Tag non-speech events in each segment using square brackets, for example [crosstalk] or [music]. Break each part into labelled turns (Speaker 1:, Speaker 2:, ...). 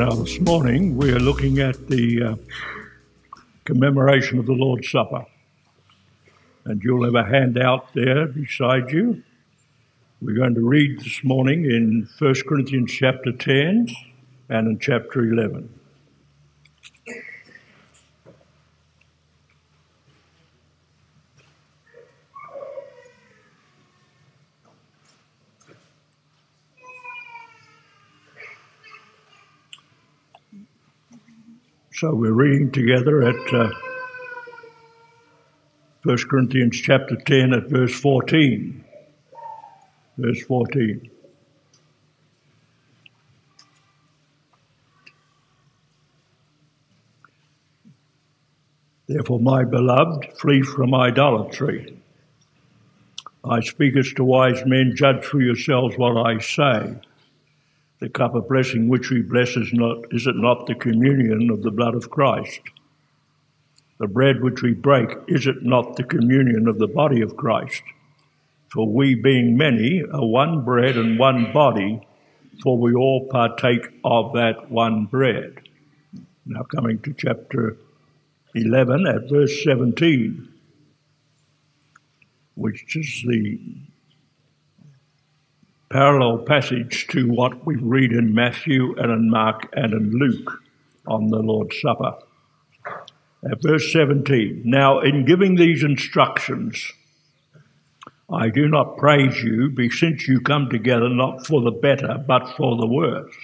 Speaker 1: Now, this morning we are looking at the uh, commemoration of the Lord's Supper. And you'll have a handout there beside you. We're going to read this morning in 1 Corinthians chapter 10 and in chapter 11. So we're reading together at uh, 1 Corinthians chapter 10 at verse 14. Verse 14. Therefore, my beloved, flee from idolatry. I speak as to wise men, judge for yourselves what I say. The cup of blessing which we bless is not is it not the communion of the blood of Christ? The bread which we break, is it not the communion of the body of Christ? For we being many are one bread and one body, for we all partake of that one bread. Now coming to chapter 11 at verse 17, which is the parallel passage to what we read in Matthew and in Mark and in Luke on the Lord's Supper. At verse 17, now in giving these instructions, I do not praise you, since you come together not for the better, but for the worse.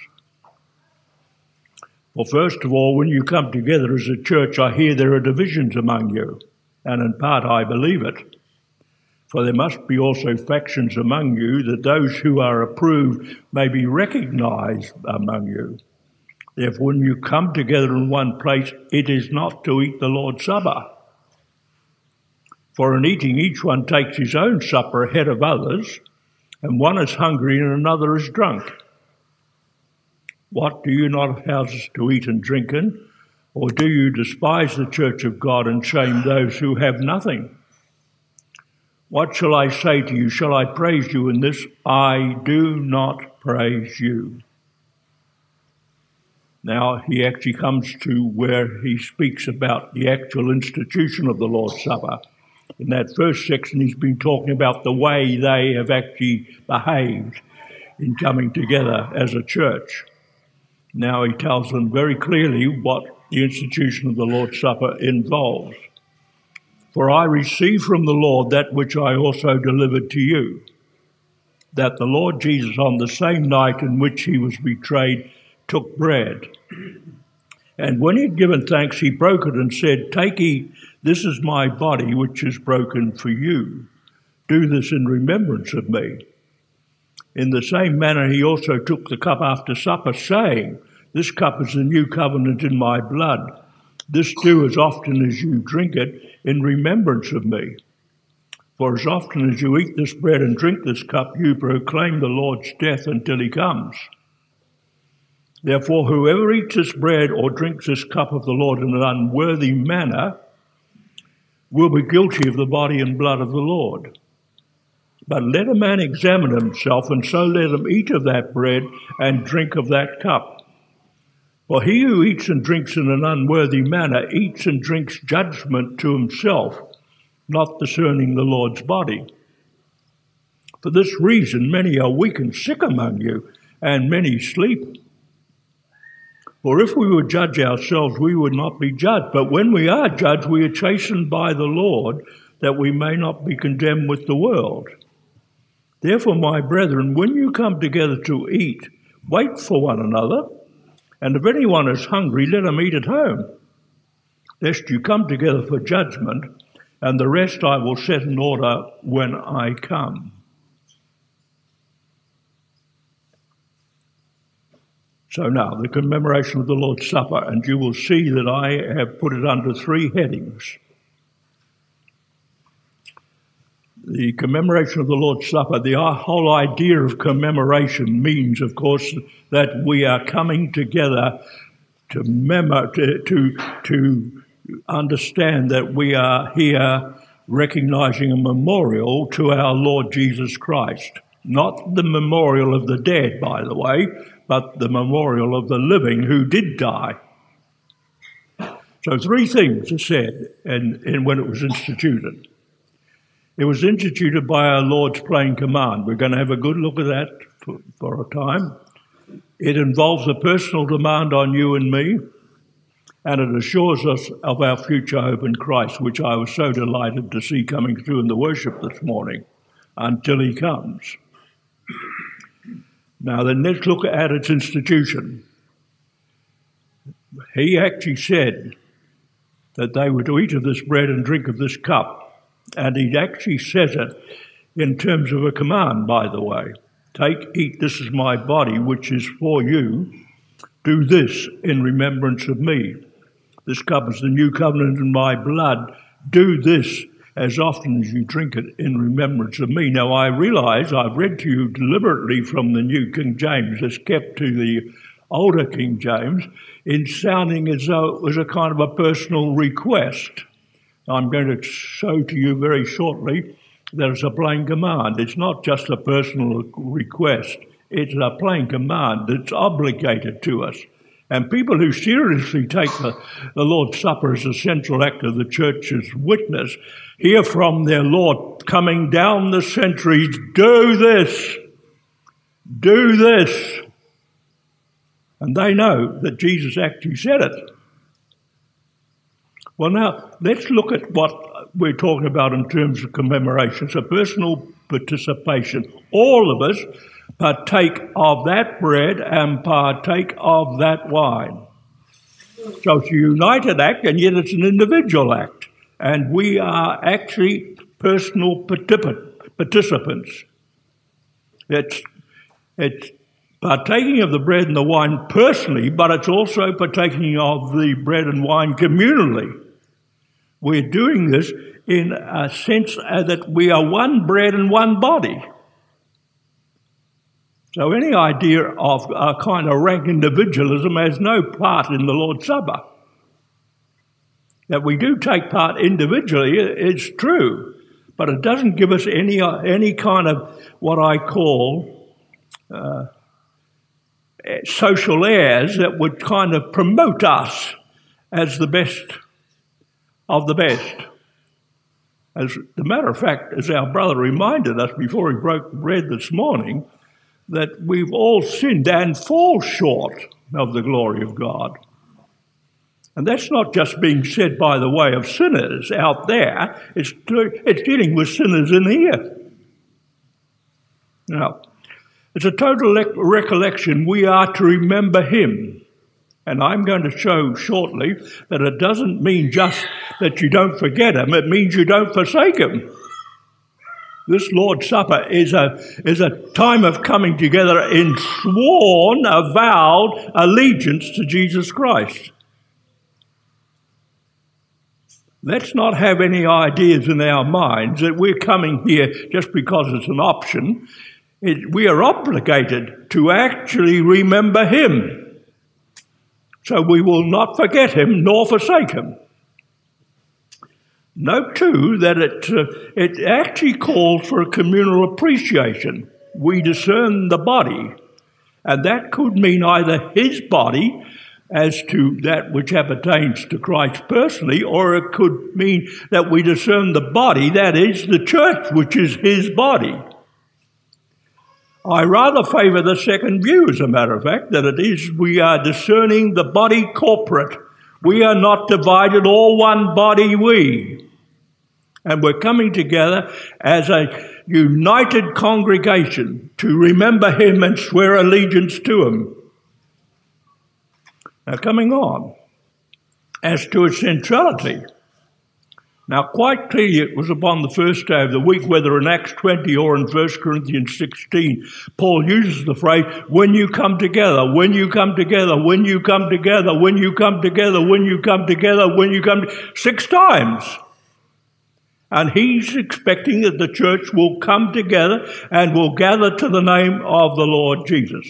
Speaker 1: Well, first of all, when you come together as a church, I hear there are divisions among you, and in part I believe it. For there must be also factions among you, that those who are approved may be recognized among you. Therefore, when you come together in one place, it is not to eat the Lord's Supper. For in eating, each one takes his own supper ahead of others, and one is hungry and another is drunk. What do you not have houses to eat and drink in? Or do you despise the church of God and shame those who have nothing? What shall I say to you? Shall I praise you in this? I do not praise you. Now he actually comes to where he speaks about the actual institution of the Lord's Supper. In that first section, he's been talking about the way they have actually behaved in coming together as a church. Now he tells them very clearly what the institution of the Lord's Supper involves. For I received from the Lord that which I also delivered to you that the Lord Jesus, on the same night in which he was betrayed, took bread. And when he had given thanks, he broke it and said, Take, ye, this is my body, which is broken for you. Do this in remembrance of me. In the same manner, he also took the cup after supper, saying, This cup is the new covenant in my blood. This do as often as you drink it in remembrance of me. For as often as you eat this bread and drink this cup, you proclaim the Lord's death until he comes. Therefore, whoever eats this bread or drinks this cup of the Lord in an unworthy manner will be guilty of the body and blood of the Lord. But let a man examine himself, and so let him eat of that bread and drink of that cup. For he who eats and drinks in an unworthy manner eats and drinks judgment to himself, not discerning the Lord's body. For this reason, many are weak and sick among you, and many sleep. For if we would judge ourselves, we would not be judged. But when we are judged, we are chastened by the Lord, that we may not be condemned with the world. Therefore, my brethren, when you come together to eat, wait for one another. And if anyone is hungry, let him eat at home, lest you come together for judgment, and the rest I will set in order when I come. So now, the commemoration of the Lord's Supper, and you will see that I have put it under three headings. The commemoration of the Lord's Supper, the whole idea of commemoration means, of course, that we are coming together to, memo- to, to, to understand that we are here recognizing a memorial to our Lord Jesus Christ. Not the memorial of the dead, by the way, but the memorial of the living who did die. So, three things are said in, in when it was instituted. It was instituted by our Lord's plain command. We're going to have a good look at that for, for a time. It involves a personal demand on you and me, and it assures us of our future hope in Christ, which I was so delighted to see coming through in the worship this morning until He comes. Now, then let's look at its institution. He actually said that they were to eat of this bread and drink of this cup. And he actually says it in terms of a command, by the way. Take, eat, this is my body, which is for you. Do this in remembrance of me. This is the new covenant in my blood. Do this as often as you drink it in remembrance of me. Now, I realize I've read to you deliberately from the New King James, as kept to the older King James, in sounding as though it was a kind of a personal request. I'm going to show to you very shortly it's a plain command. It's not just a personal request, it's a plain command that's obligated to us. And people who seriously take the, the Lord's Supper as a central act of the church's witness hear from their Lord coming down the centuries do this, do this. And they know that Jesus actually said it. Well, now let's look at what we're talking about in terms of commemoration. So, personal participation. All of us partake of that bread and partake of that wine. So it's a united act, and yet it's an individual act. And we are actually personal participants. It's, it's partaking of the bread and the wine personally, but it's also partaking of the bread and wine communally. We're doing this in a sense uh, that we are one bread and one body. So any idea of a kind of rank individualism has no part in the Lord's Supper. That we do take part individually, it's true, but it doesn't give us any, uh, any kind of what I call uh, eh, social airs that would kind of promote us as the best of the best. As a matter of fact, as our brother reminded us before he broke bread this morning, that we've all sinned and fall short of the glory of God. And that's not just being said by the way of sinners out there, it's, it's dealing with sinners in here. Now, it's a total recollection. We are to remember Him. And I'm going to show shortly that it doesn't mean just that you don't forget Him, it means you don't forsake Him. This Lord's Supper is a, is a time of coming together in sworn, avowed allegiance to Jesus Christ. Let's not have any ideas in our minds that we're coming here just because it's an option. It, we are obligated to actually remember Him. So we will not forget Him nor forsake Him. Note too that it, uh, it actually calls for a communal appreciation. We discern the body, and that could mean either his body as to that which appertains to Christ personally, or it could mean that we discern the body, that is, the church, which is his body. I rather favour the second view, as a matter of fact, that it is we are discerning the body corporate. We are not divided, all one body we. And we're coming together as a united congregation to remember him and swear allegiance to him. Now, coming on, as to its centrality, now, quite clearly, it was upon the first day of the week, whether in Acts 20 or in 1 Corinthians 16, Paul uses the phrase, when you come together, when you come together, when you come together, when you come together, when you come together, when you come, six times. And he's expecting that the church will come together and will gather to the name of the Lord Jesus.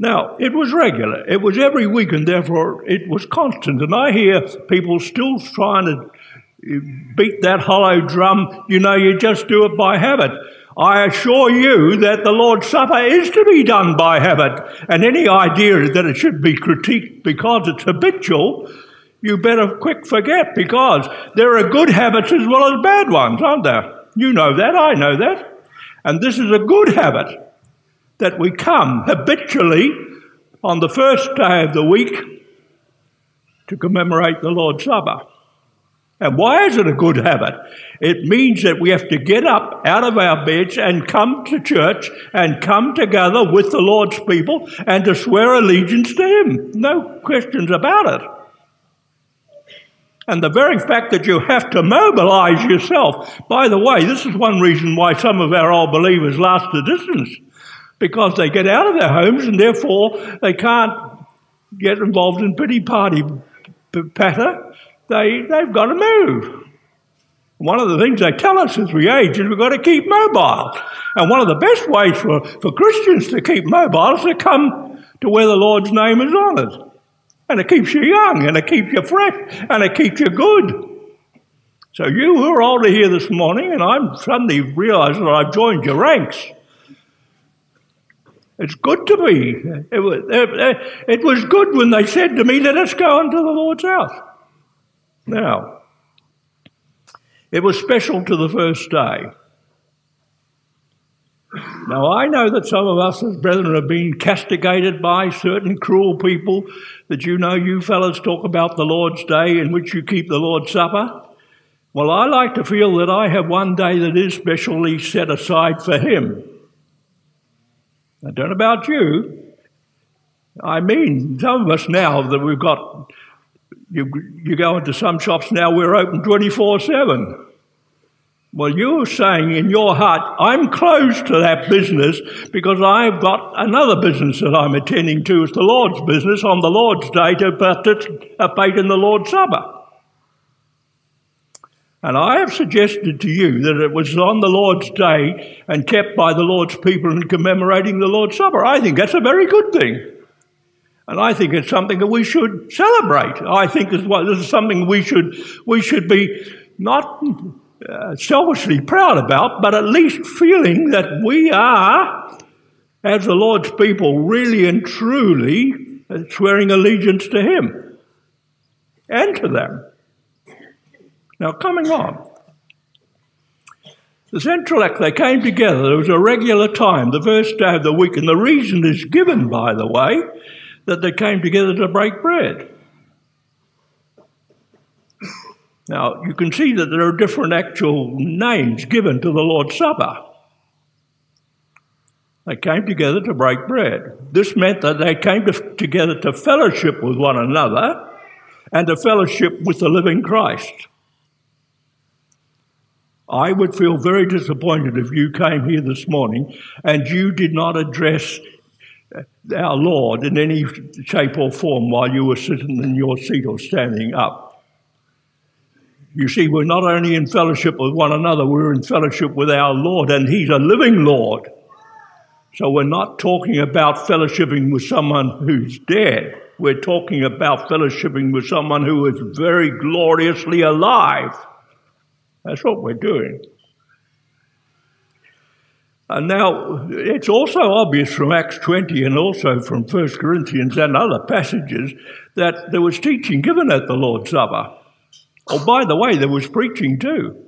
Speaker 1: Now, it was regular. It was every week, and therefore it was constant. And I hear people still trying to eh, beat that hollow drum. You know, you just do it by habit. I assure you that the Lord's Supper is to be done by habit, and any idea that it should be critiqued because it's habitual, you better quick forget because there are good habits as well as bad ones, aren't there? You know that, I know that. And this is a good habit that we come habitually on the first day of the week to commemorate the Lord's Supper. And why is it a good habit? It means that we have to get up out of our beds and come to church and come together with the Lord's people and to swear allegiance to Him. No questions about it. And the very fact that you have to mobilize yourself, by the way, this is one reason why some of our old believers last the distance, because they get out of their homes and therefore they can't get involved in pity party patter they, they've got to move. One of the things they tell us as we age is we've got to keep mobile. And one of the best ways for, for Christians to keep mobile is to come to where the Lord's name is honoured. And it keeps you young, and it keeps you fresh, and it keeps you good. So you who are older here this morning, and I'm suddenly realising that I've joined your ranks. It's good to be. It was, it, was good when they said to me, let us go into the Lord's house. Now, it was special to the first day. Now, I know that some of us as brethren have been castigated by certain cruel people that you know you fellows talk about the Lord's Day in which you keep the Lord's Supper. Well, I like to feel that I have one day that is specially set aside for Him. I don't know about you. I mean, some of us now that we've got you, you go into some shops now, we're open 24 7. Well, you're saying in your heart, I'm closed to that business because I've got another business that I'm attending to. It's the Lord's business on the Lord's day to participate in the Lord's Supper. And I have suggested to you that it was on the Lord's day and kept by the Lord's people in commemorating the Lord's Supper. I think that's a very good thing. And I think it's something that we should celebrate. I think this, is something we should, we should be not uh, selfishly proud about, but at least feeling that we are, as the Lord's people, really and truly swearing allegiance to Him and to them. Now, coming on. The Central Act, they came together. There was a regular time, the first day of the week, and the reason is given, by the way, that they came together to break bread. Now, you can see that there are different actual names given to the Lord's Supper. They came together to break bread. This meant that they came to, together to fellowship with one another and to fellowship with the living Christ. I would feel very disappointed if you came here this morning and you did not address our Lord in any shape or form while you were sitting in your seat or standing up. You see, we're not only in fellowship with one another, we're in fellowship with our Lord, and He's a living Lord. So we're not talking about fellowshipping with someone who's dead. We're talking about fellowshipping with someone who is very gloriously alive. That's what we're doing. And now, it's also obvious from Acts 20 and also from 1 Corinthians and other passages that there was teaching given at the Lord's Supper. Oh, by the way, there was preaching too.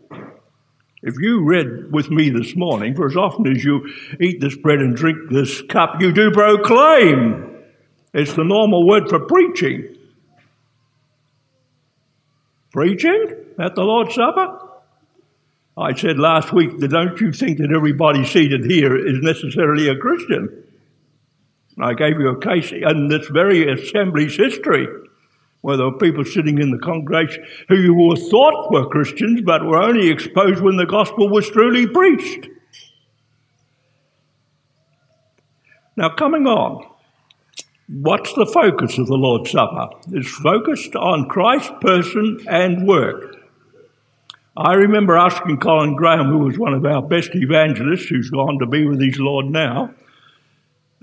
Speaker 1: If you read with me this morning, for as often as you eat this bread and drink this cup, you do proclaim. It's the normal word for preaching. Preaching at the Lord's Supper? I said last week that don't you think that everybody seated here is necessarily a Christian? I gave you a case in this very assembly's history where there were people sitting in the congregation who were thought were Christians but were only exposed when the gospel was truly preached. Now, coming on, what's the focus of the Lord's Supper? It's focused on Christ's person and work. I remember asking Colin Graham, who was one of our best evangelists, who's gone to be with his Lord now,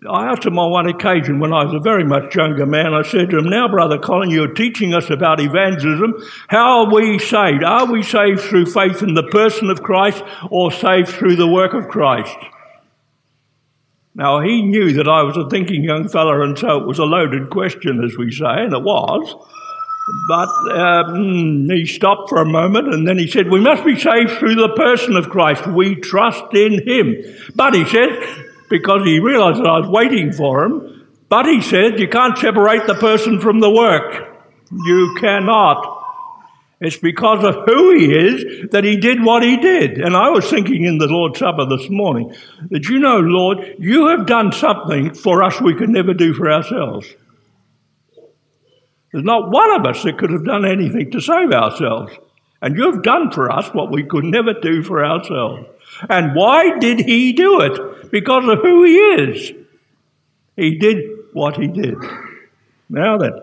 Speaker 1: I asked him on one occasion when I was a very much younger man, I said to him, Now, Brother Colin, you're teaching us about evangelism. How are we saved? Are we saved through faith in the person of Christ or saved through the work of Christ? Now, he knew that I was a thinking young fellow, and so it was a loaded question, as we say, and it was. But um, he stopped for a moment and then he said, We must be saved through the person of Christ. We trust in him. But he said, because he realized that I was waiting for him, but he said, You can't separate the person from the work. You cannot. It's because of who he is that he did what he did. And I was thinking in the Lord's Supper this morning that, you know, Lord, you have done something for us we could never do for ourselves. There's not one of us that could have done anything to save ourselves. And you've done for us what we could never do for ourselves. And why did he do it? Because of who he is. He did what he did. Now then,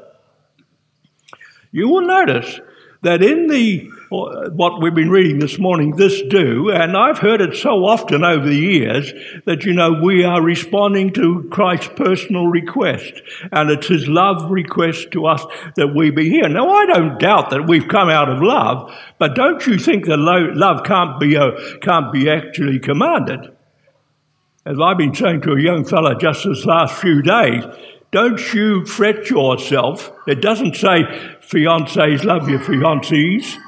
Speaker 1: you will notice that in the what we've been reading this morning, this do, and I've heard it so often over the years that you know we are responding to Christ's personal request, and it's His love request to us that we be here. Now I don't doubt that we've come out of love, but don't you think that love can't be uh, can't be actually commanded? As I've been saying to a young fellow just this last few days, don't you fret yourself. It doesn't say fiancés love your fiancés.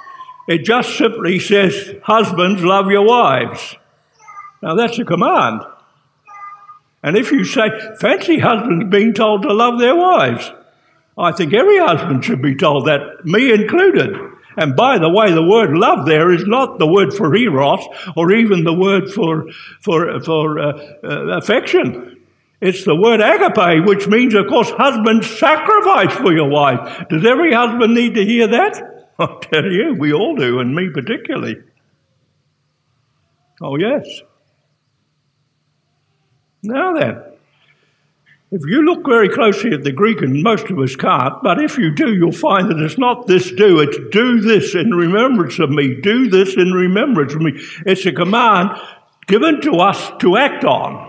Speaker 1: It just simply says, Husbands, love your wives. Now that's a command. And if you say, fancy husbands being told to love their wives, I think every husband should be told that, me included. And by the way, the word love there is not the word for eros or even the word for, for, for uh, uh, affection. It's the word agape, which means, of course, husband sacrifice for your wife. Does every husband need to hear that? [laughs] I'll tell you, we all do, and me particularly. Oh, yes. Now then, if you look very closely at the Greek, and most of us can't, but if you do, you'll find that it's not this do, it's do this in remembrance of me. Do this in remembrance of me. It's a command given to us to act on.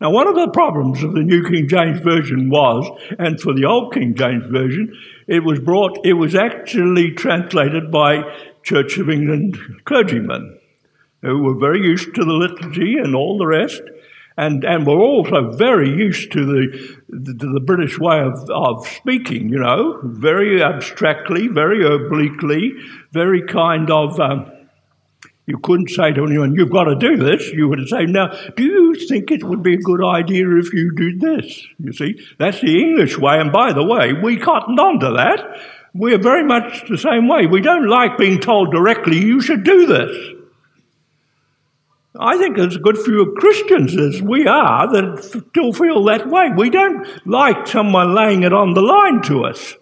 Speaker 1: Now, one of the problems of the New King James Version was, and for the Old King James Version, it was brought, it was actually translated by Church of England clergymen who were very used to the liturgy and all the rest, and, and were also very used to the, the, British way of, of speaking, you know, very abstractly, very obliquely, very kind of. Um, you couldn't say to anyone, You've got to do this. You would say, Now, do you think it would be a good idea if you did this? You see, that's the English way. And by the way, we cottoned on to that. We're very much the same way. We don't like being told directly, You should do this. I think there's a good few Christians, as we are, that still feel that way. We don't like someone laying it on the line to us.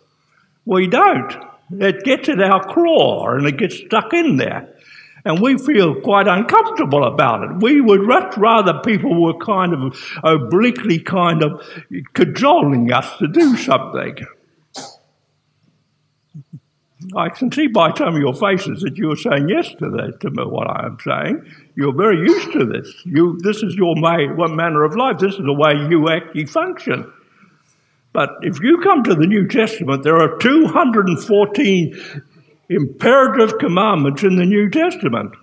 Speaker 1: We don't. It gets at our claw and it gets stuck in there. And we feel quite uncomfortable about it. We would much rather people were kind of obliquely kind of cajoling us to do something. I can see by some of your faces that you're saying yes to that, to what I am saying. You're very used to this. You, this is your may, one manner of life. This is the way you actually function. But if you come to the New Testament, there are 214 imperative commandments in the New Testament.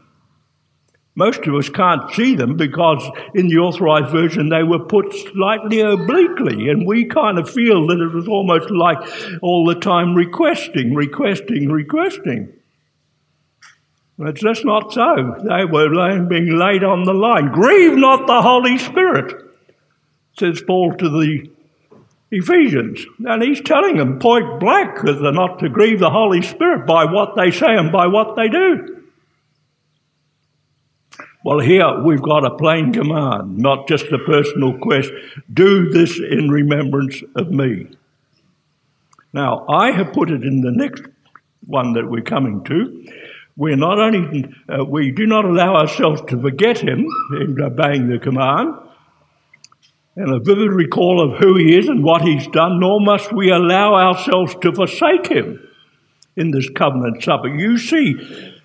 Speaker 1: Most of us can't see them because in the authorized version they were put slightly obliquely, and we kind of feel that it was almost like all the time requesting, requesting, requesting. It's just not so. They were being laid on the line. Grieve not the Holy Spirit, says Paul to the Ephesians. And he's telling them point blank that they're not to grieve the Holy Spirit by what they say and by what they do. Well, here we've got a plain command, not just a personal quest. Do this in remembrance of me. Now, I have put it in the next one that we're coming to. We're not only, uh, we do not allow ourselves to forget him in obeying the command, and a vivid recall of who he is and what he's done, nor must we allow ourselves to forsake him in this covenant supper. You see,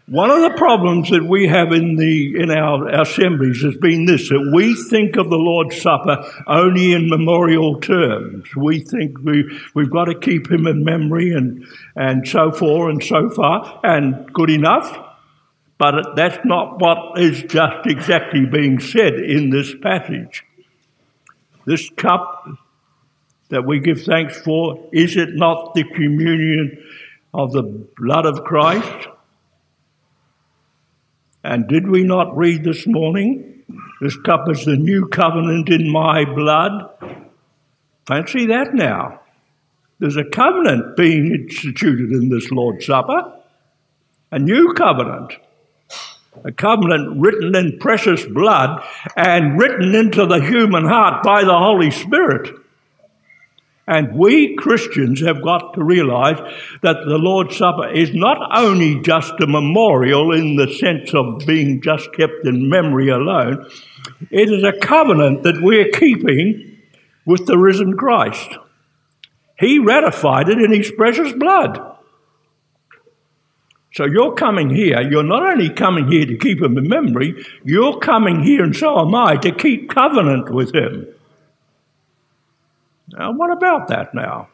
Speaker 1: One of the problems that we have in, the, in our assemblies has been this that we think of the Lord's Supper only in memorial terms. We think we, we've got to keep him in memory and, and so forth and so far, and good enough. But that's not what is just exactly being said in this passage. This cup that we give thanks for, is it not the communion of the blood of Christ? And did we not read this morning? This cup is the new covenant in my blood. Fancy that now. There's a covenant being instituted in this Lord's Supper, a new covenant. A covenant written in precious blood and written into the human heart by the Holy Spirit. And we Christians have got to realize that the Lord's Supper is not only just a memorial in the sense of being just kept in memory alone, it is a covenant that we're keeping with the risen Christ. He ratified it in his precious blood. So you're coming here, you're not only coming here to keep him in memory, you're coming here, and so am I, to keep covenant with him. Now, what about that now?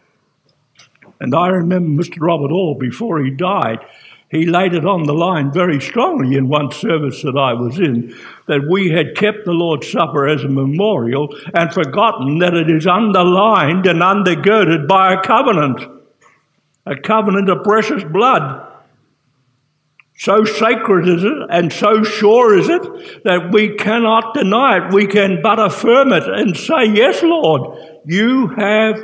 Speaker 1: And I remember Mr. Robert Hall, before he died, he laid it on the line very strongly in one service that I was in that we had kept the Lord's Supper as a memorial and forgotten that it is underlined and undergirded by a covenant, a covenant of precious blood. So sacred is it and so sure is it that we cannot deny it. We can but affirm it and say, Yes, Lord, you have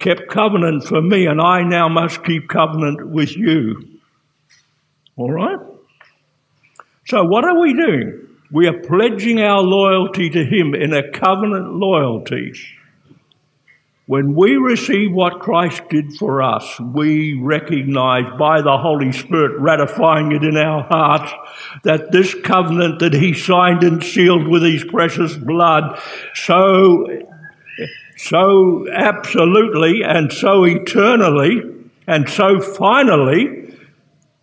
Speaker 1: kept covenant for me, and I now must keep covenant with you. All right? So, what are we doing? We are pledging our loyalty to Him in a covenant loyalty. When we receive what Christ did for us, we recognize by the Holy Spirit ratifying it in our hearts that this covenant that He signed and sealed with His precious blood so, so absolutely and so eternally and so finally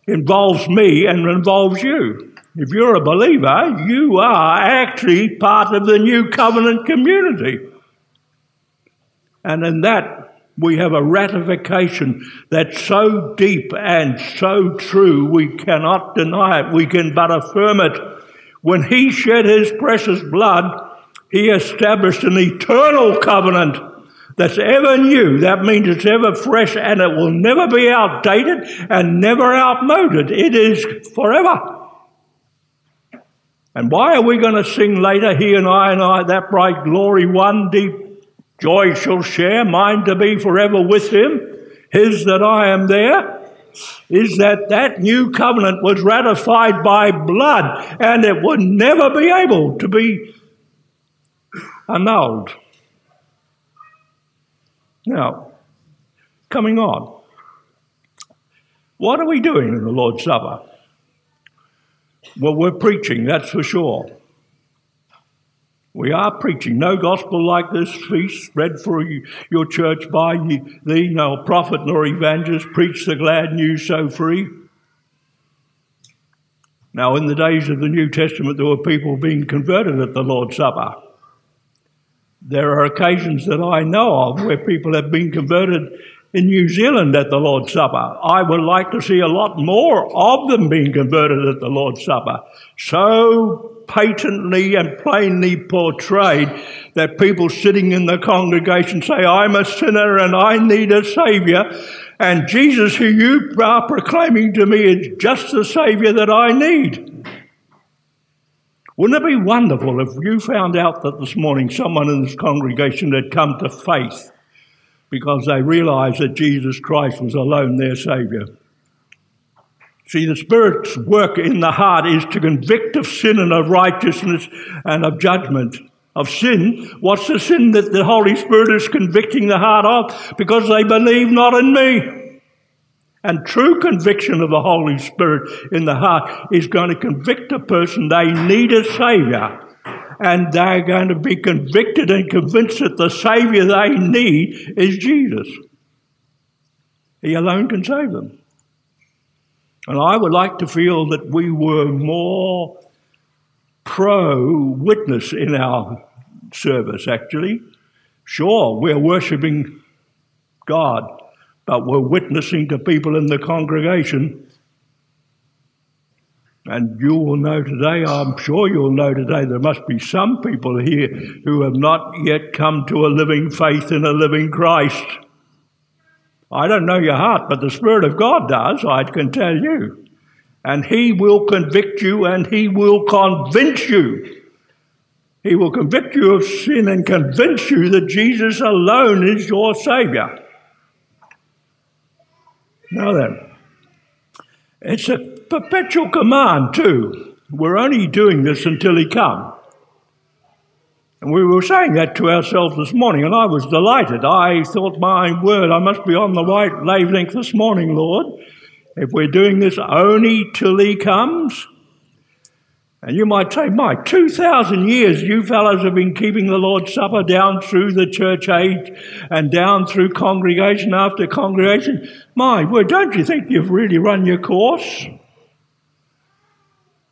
Speaker 1: involves me and involves you. If you're a believer, you are actually part of the new covenant community. And in that, we have a ratification that's so deep and so true, we cannot deny it. We can but affirm it. When He shed His precious blood, He established an eternal covenant that's ever new. That means it's ever fresh and it will never be outdated and never outmoded. It is forever. And why are we going to sing later, He and I and I, that bright glory, one deep Joy shall share, mine to be forever with him, his that I am there, is that that new covenant was ratified by blood and it would never be able to be annulled. Now, coming on, what are we doing in the Lord's Supper? Well, we're preaching, that's for sure. We are preaching no gospel like this feast spread for your church by thee, no prophet nor evangelist, preach the glad news so free. Now, in the days of the New Testament, there were people being converted at the Lord's Supper. There are occasions that I know of where people have been converted in New Zealand at the Lord's Supper. I would like to see a lot more of them being converted at the Lord's Supper. So patently and plainly portrayed that people sitting in the congregation say, I'm a sinner and I need a Saviour. And Jesus, who you are proclaiming to me, is just the Saviour that I need. Wouldn't it be wonderful if you found out that this morning someone in this congregation had come to faith because they realized that Jesus Christ was alone their Saviour? See, the Spirit's work in the heart is to convict of sin and of righteousness and of judgment. Of sin, what's the sin that the Holy Spirit is convicting the heart of? Because they believe not in me. And true conviction of the Holy Spirit in the heart is going to convict a person they need a Savior. And they're going to be convicted and convinced that the Savior they need is Jesus. He alone can save them. And I would like to feel that we were more pro witness in our service, actually. Sure, we're worshipping God, but we're witnessing to people in the congregation. And you will know today, I'm sure you'll know today, there must be some people here who have not yet come to a living faith in a living Christ. I don't know your heart, but the Spirit of God does, I can tell you. And He will convict you and He will convince you. He will convict you of sin and convince you that Jesus alone is your Savior. Now then, it's a perpetual command, too. We're only doing this until He comes. And we were saying that to ourselves this morning, and I was delighted. I thought, my word, I must be on the right wavelength this morning, Lord. If we're doing this only till He comes, and you might say, my 2,000 years you fellows have been keeping the Lord's Supper down through the church age and down through congregation after congregation. My word, don't you think you've really run your course?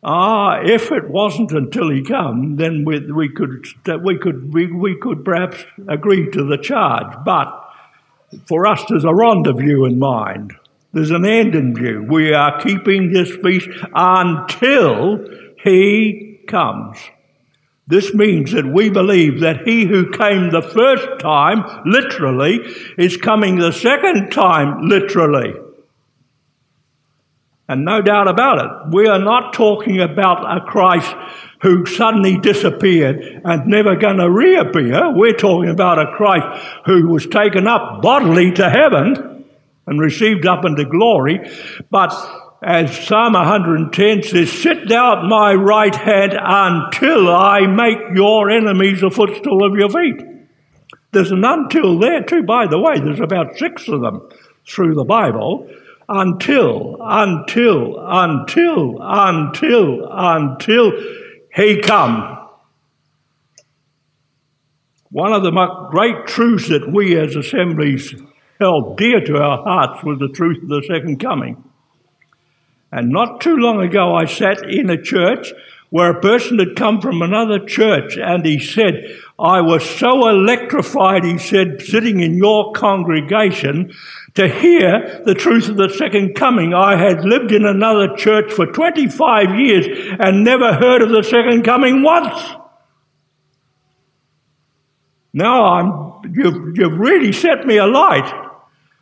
Speaker 1: Ah, if it wasn't until he come, then we, we could we could we, we could perhaps agree to the charge. But for us, there's a rendezvous in mind. There's an end in view. We are keeping this feast until he comes. This means that we believe that he who came the first time, literally, is coming the second time, literally. And no doubt about it, we are not talking about a Christ who suddenly disappeared and never going to reappear. We're talking about a Christ who was taken up bodily to heaven and received up into glory. But as Psalm 110 says, sit thou at my right hand until I make your enemies a footstool of your feet. There's an until there too, by the way. There's about six of them through the Bible until, until, until, until, until he come. One of the great truths that we as assemblies held dear to our hearts was the truth of the second coming. And not too long ago, I sat in a church where a person had come from another church and he said, I was so electrified, he said, sitting in your congregation to hear the truth of the second coming. I had lived in another church for 25 years and never heard of the second coming once. Now I'm, you've, you've really set me alight.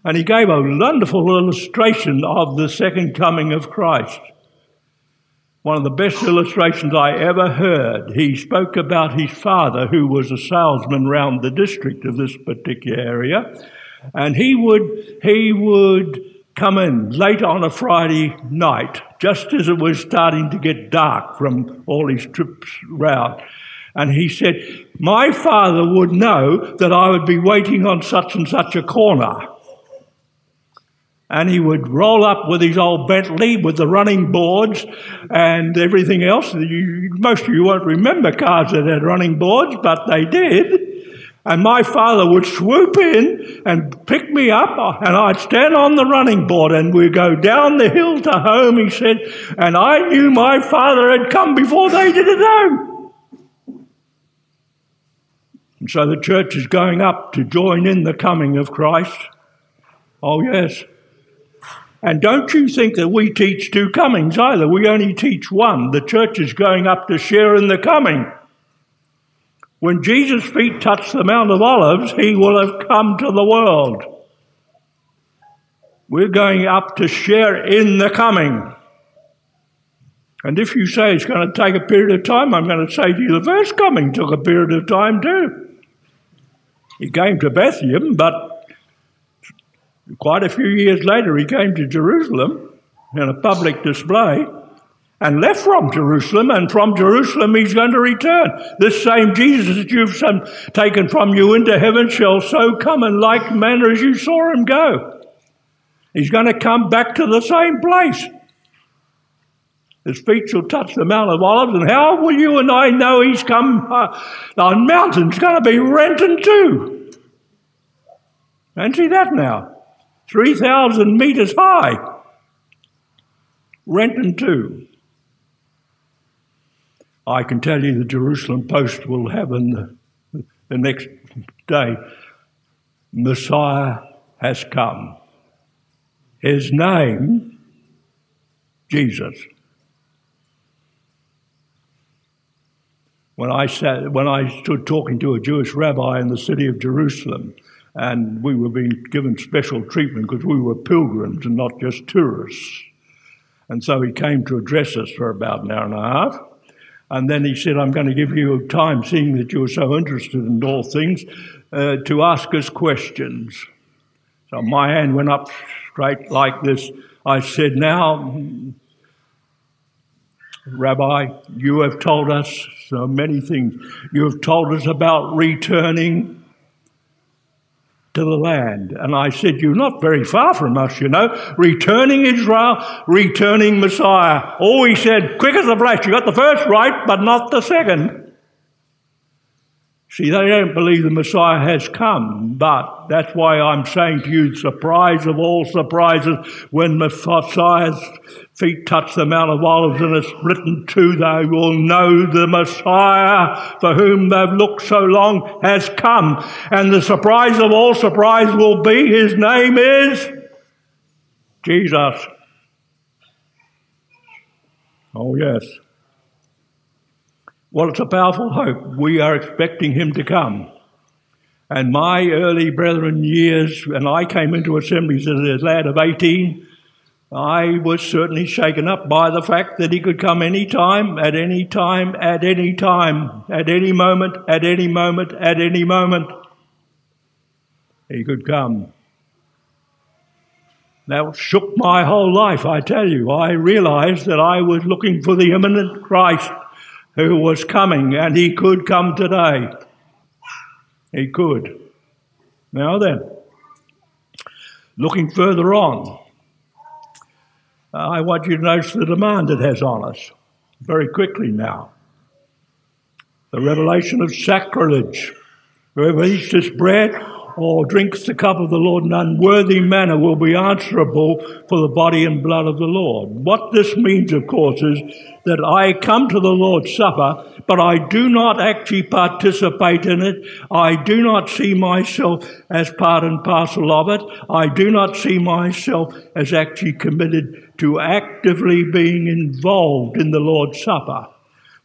Speaker 1: And he gave a wonderful illustration of the second coming of Christ. One of the best illustrations I ever heard. He spoke about his father, who was a salesman round the district of this particular area and he would, he would come in late on a Friday night, just as it was starting to get dark from all his trips round. And he said, My father would know that I would be waiting on such and such a corner. And he would roll up with his old Bentley with the running boards and everything else. You, most of you won't remember cars that had running boards, but they did. And my father would swoop in and pick me up, and I'd stand on the running board, and we'd go down the hill to home, he said, and I knew my father had come before they did at home. And so the church is going up to join in the coming of Christ. Oh, yes. And don't you think that we teach two comings either. We only teach one. The church is going up to share in the coming. When Jesus' feet touch the Mount of Olives, he will have come to the world. We're going up to share in the coming. And if you say it's going to take a period of time, I'm going to say to you the first coming took a period of time too. He came to Bethlehem, but quite a few years later he came to Jerusalem in a public display and left from Jerusalem, and from Jerusalem he's going to return. This same Jesus that you've taken from you into heaven shall so come in like manner as you saw him go. He's going to come back to the same place. His feet shall touch the Mount of Olives, and how will you and I know he's come? Uh, the mountain's going to be rent in two. See that now? 3,000 meters high. Renton too. I can tell you the Jerusalem Post will have in the, the next day Messiah has come. His name, Jesus. When I, sat, when I stood talking to a Jewish rabbi in the city of Jerusalem, and we were being given special treatment because we were pilgrims and not just tourists. And so he came to address us for about an hour and a half. And then he said, I'm going to give you time, seeing that you're so interested in all things, uh, to ask us questions. So my hand went up straight like this. I said, Now, Rabbi, you have told us so many things. You have told us about returning to the land. And I said, You're not very far from us, you know. Returning Israel, returning Messiah. Oh, he said, quick as a flash. You got the first right, but not the second. See, they don't believe the Messiah has come, but that's why I'm saying to you, surprise of all surprises, when Messiah's feet touch the Mount of Olives and it's written to, they will know the Messiah for whom they've looked so long has come. And the surprise of all surprise will be his name is Jesus. Oh, yes. Well, it's a powerful hope. We are expecting him to come. And my early brethren years, and I came into assemblies as a lad of 18, I was certainly shaken up by the fact that he could come any time, at any time, at any time, at any moment, at any moment, at any moment. He could come. That shook my whole life, I tell you. I realized that I was looking for the imminent Christ who was coming, and he could come today. He could. Now then, looking further on, I want you to notice the demand it has on us very quickly now. The revelation of sacrilege. Whoever eats this bread or drinks the cup of the Lord in unworthy manner will be answerable for the body and blood of the Lord. What this means, of course, is that I come to the Lord's Supper, but I do not actually participate in it. I do not see myself as part and parcel of it. I do not see myself as actually committed to actively being involved in the Lord's Supper.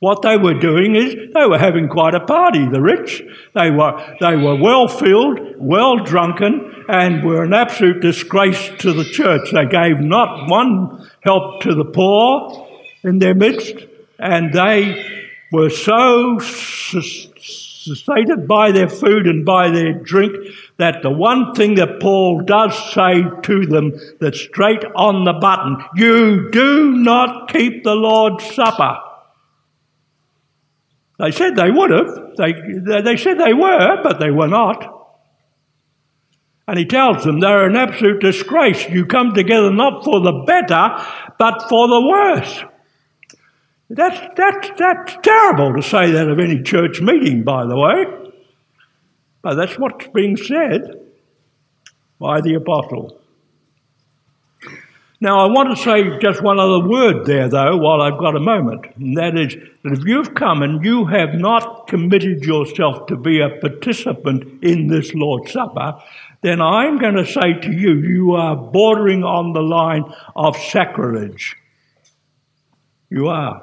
Speaker 1: What they were doing is they were having quite a party, the rich. They were, they were well filled, well drunken, and were an absolute disgrace to the church. They gave not one help to the poor in their midst, and they were so sustained by their food and by their drink that the one thing that Paul does say to them that's straight on the button you do not keep the Lord's Supper. They said they would have. They, they said they were, but they were not. And he tells them they're an absolute disgrace. You come together not for the better, but for the worse. That's, that's, that's terrible to say that of any church meeting, by the way. But that's what's being said by the apostle. Now, I want to say just one other word there, though, while I've got a moment. And that is that if you've come and you have not committed yourself to be a participant in this Lord's Supper, then I'm going to say to you, you are bordering on the line of sacrilege. You are.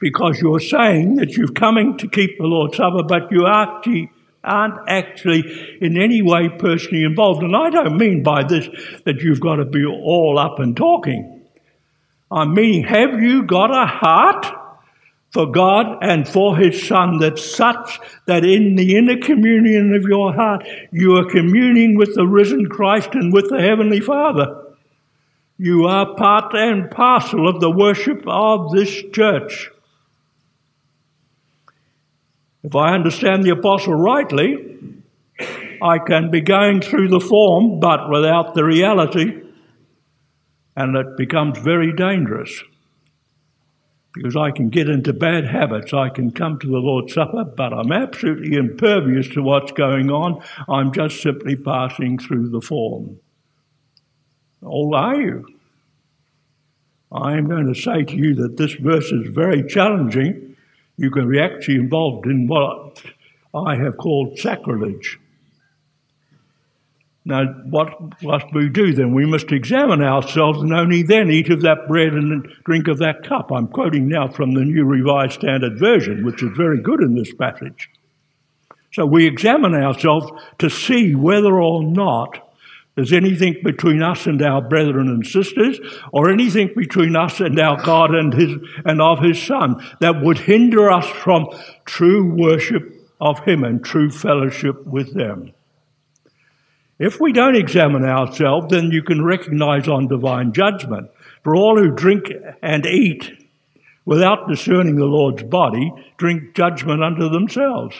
Speaker 1: Because you're saying that you're coming to keep the Lord's Supper, but you actually aren't actually in any way personally involved. And I don't mean by this that you've got to be all up and talking. I mean, have you got a heart for God and for His Son that's such that in the inner communion of your heart you are communing with the risen Christ and with the Heavenly Father? You are part and parcel of the worship of this church. If I understand the apostle rightly, I can be going through the form but without the reality, and it becomes very dangerous because I can get into bad habits. I can come to the Lord's Supper, but I'm absolutely impervious to what's going on. I'm just simply passing through the form. All are you? I am going to say to you that this verse is very challenging. You can be actually involved in what I have called sacrilege. Now, what must we do then? We must examine ourselves and only then eat of that bread and drink of that cup. I'm quoting now from the New Revised Standard Version, which is very good in this passage. So we examine ourselves to see whether or not there's anything between us and our brethren and sisters, or anything between us and our God and, his, and of His Son that would hinder us from true worship of Him and true fellowship with them. If we don't examine ourselves, then you can recognize on divine judgment. For all who drink and eat without discerning the Lord's body drink judgment unto themselves.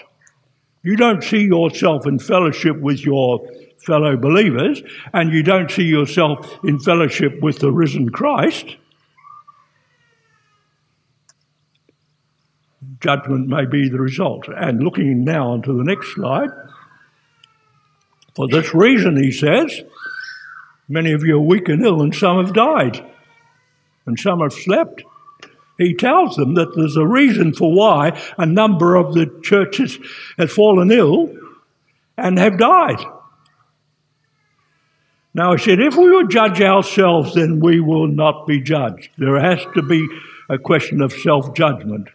Speaker 1: You don't see yourself in fellowship with your fellow believers, and you don't see yourself in fellowship with the risen Christ. Judgment may be the result. And looking now onto the next slide. For this reason, he says, many of you are weak and ill, and some have died, and some have slept. He tells them that there's a reason for why a number of the churches have fallen ill and have died. Now, he said, if we would judge ourselves, then we will not be judged. There has to be a question of self judgment.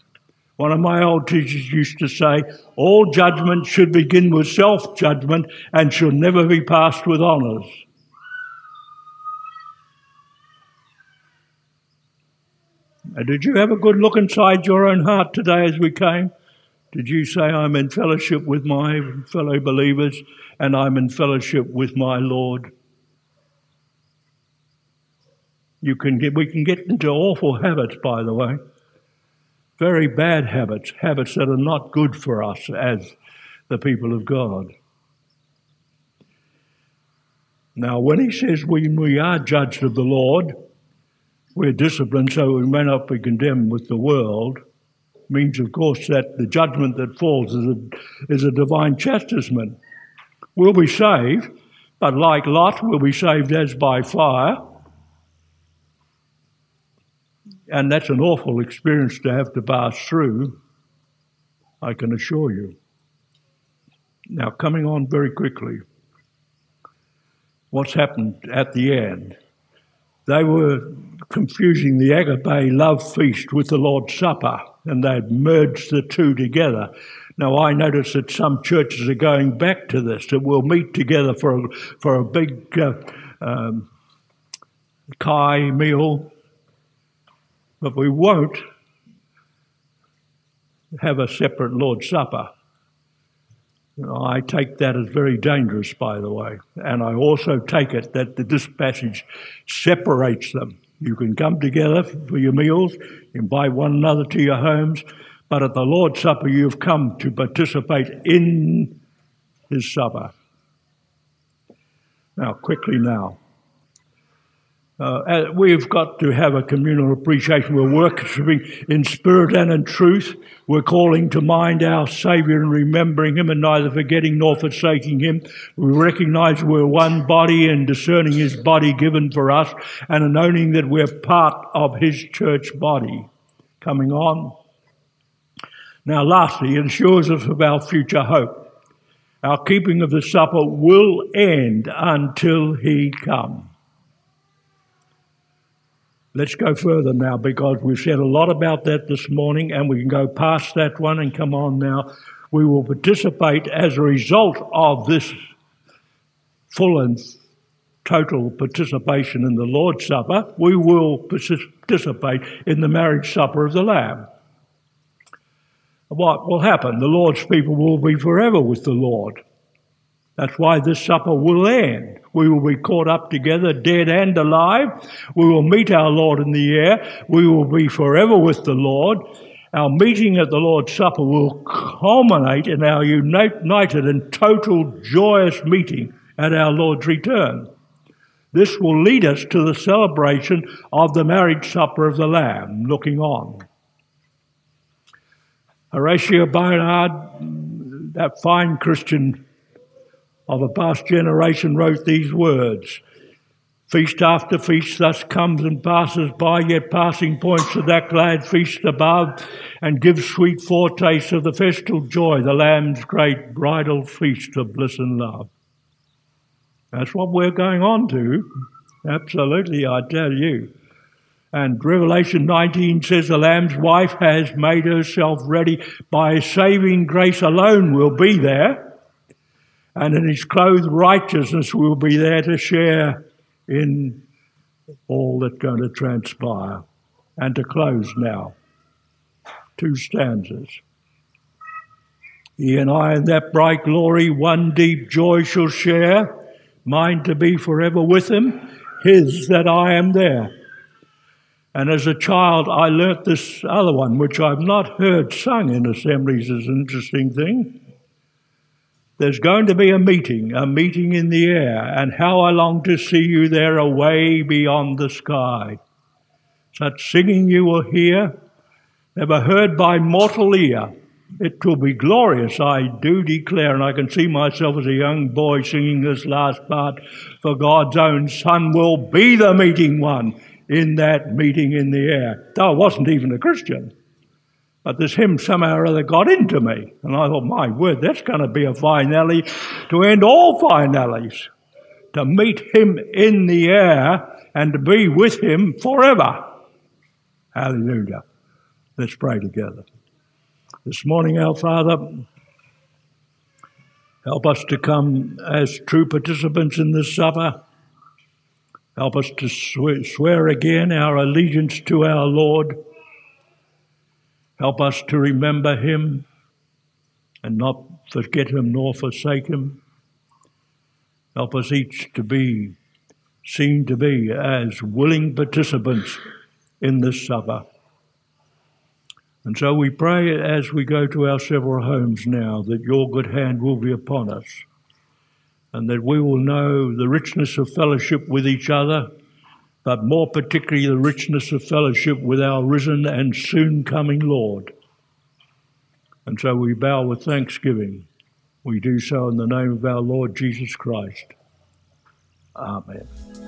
Speaker 1: One of my old teachers used to say, all judgment should begin with self judgment and should never be passed with honours. Did you have a good look inside your own heart today as we came? Did you say, I'm in fellowship with my fellow believers and I'm in fellowship with my Lord? You can get, we can get into awful habits, by the way very bad habits, habits that are not good for us as the people of God. Now, when he says we, we are judged of the Lord, we're disciplined so we may not be condemned with the world, means, of course, that the judgment that falls is a, is a divine chastisement. We'll be saved, but like Lot, we'll be saved as by fire. And that's an awful experience to have to pass through, I can assure you. Now, coming on very quickly, what's happened at the end? They were confusing the agape love feast with the Lord's Supper, and they'd merged the two together. Now, I notice that some churches are going back to this, that we'll meet together for a, for a big uh, um, kai meal but we won't have a separate Lord's Supper. I take that as very dangerous, by the way. And I also take it that this passage separates them. You can come together for your meals, invite one another to your homes, but at the Lord's Supper, you've come to participate in His supper. Now, quickly now. Uh, we've got to have a communal appreciation. We're worshiping in spirit and in truth. We're calling to mind our Saviour and remembering Him and neither forgetting nor forsaking Him. We recognize we're one body and discerning His body given for us and knowing that we're part of His church body. Coming on. Now, lastly, it assures us of our future hope. Our keeping of the supper will end until He comes. Let's go further now because we've said a lot about that this morning and we can go past that one and come on now. We will participate as a result of this full and total participation in the Lord's Supper. We will participate in the marriage supper of the Lamb. What will happen? The Lord's people will be forever with the Lord. That's why this supper will end. We will be caught up together, dead and alive. We will meet our Lord in the air. We will be forever with the Lord. Our meeting at the Lord's Supper will culminate in our united and total joyous meeting at our Lord's return. This will lead us to the celebration of the marriage supper of the Lamb, looking on. Horatio Bonar, that fine Christian of a past generation wrote these words Feast after feast thus comes and passes by, yet passing points of that glad feast above, and gives sweet foretaste of the festal joy, the Lamb's great bridal feast of bliss and love. That's what we're going on to. Absolutely, I tell you. And Revelation 19 says the Lamb's wife has made herself ready by saving grace alone will be there. And in his clothed righteousness we'll be there to share in all that's going to transpire. And to close now, two stanzas. He and I in that bright glory one deep joy shall share, mine to be forever with him, his that I am there. And as a child, I learnt this other one, which I've not heard sung in assemblies as an interesting thing. There's going to be a meeting, a meeting in the air, and how I long to see you there away beyond the sky. Such singing you will hear, never heard by mortal ear. It will be glorious, I do declare, and I can see myself as a young boy singing this last part, for God's own Son will be the meeting one in that meeting in the air. Though I wasn't even a Christian. But this hymn somehow or other got into me. And I thought, my word, that's going to be a finale to end all finales. To meet him in the air and to be with him forever. Hallelujah. Let's pray together. This morning, our Father, help us to come as true participants in this supper. Help us to swear again our allegiance to our Lord Help us to remember him and not forget him nor forsake him. Help us each to be seen to be as willing participants in this supper. And so we pray as we go to our several homes now that your good hand will be upon us and that we will know the richness of fellowship with each other but more particularly the richness of fellowship with our risen and soon coming Lord. And so we bow with thanksgiving. We do so in the name of our Lord Jesus Christ. Amen.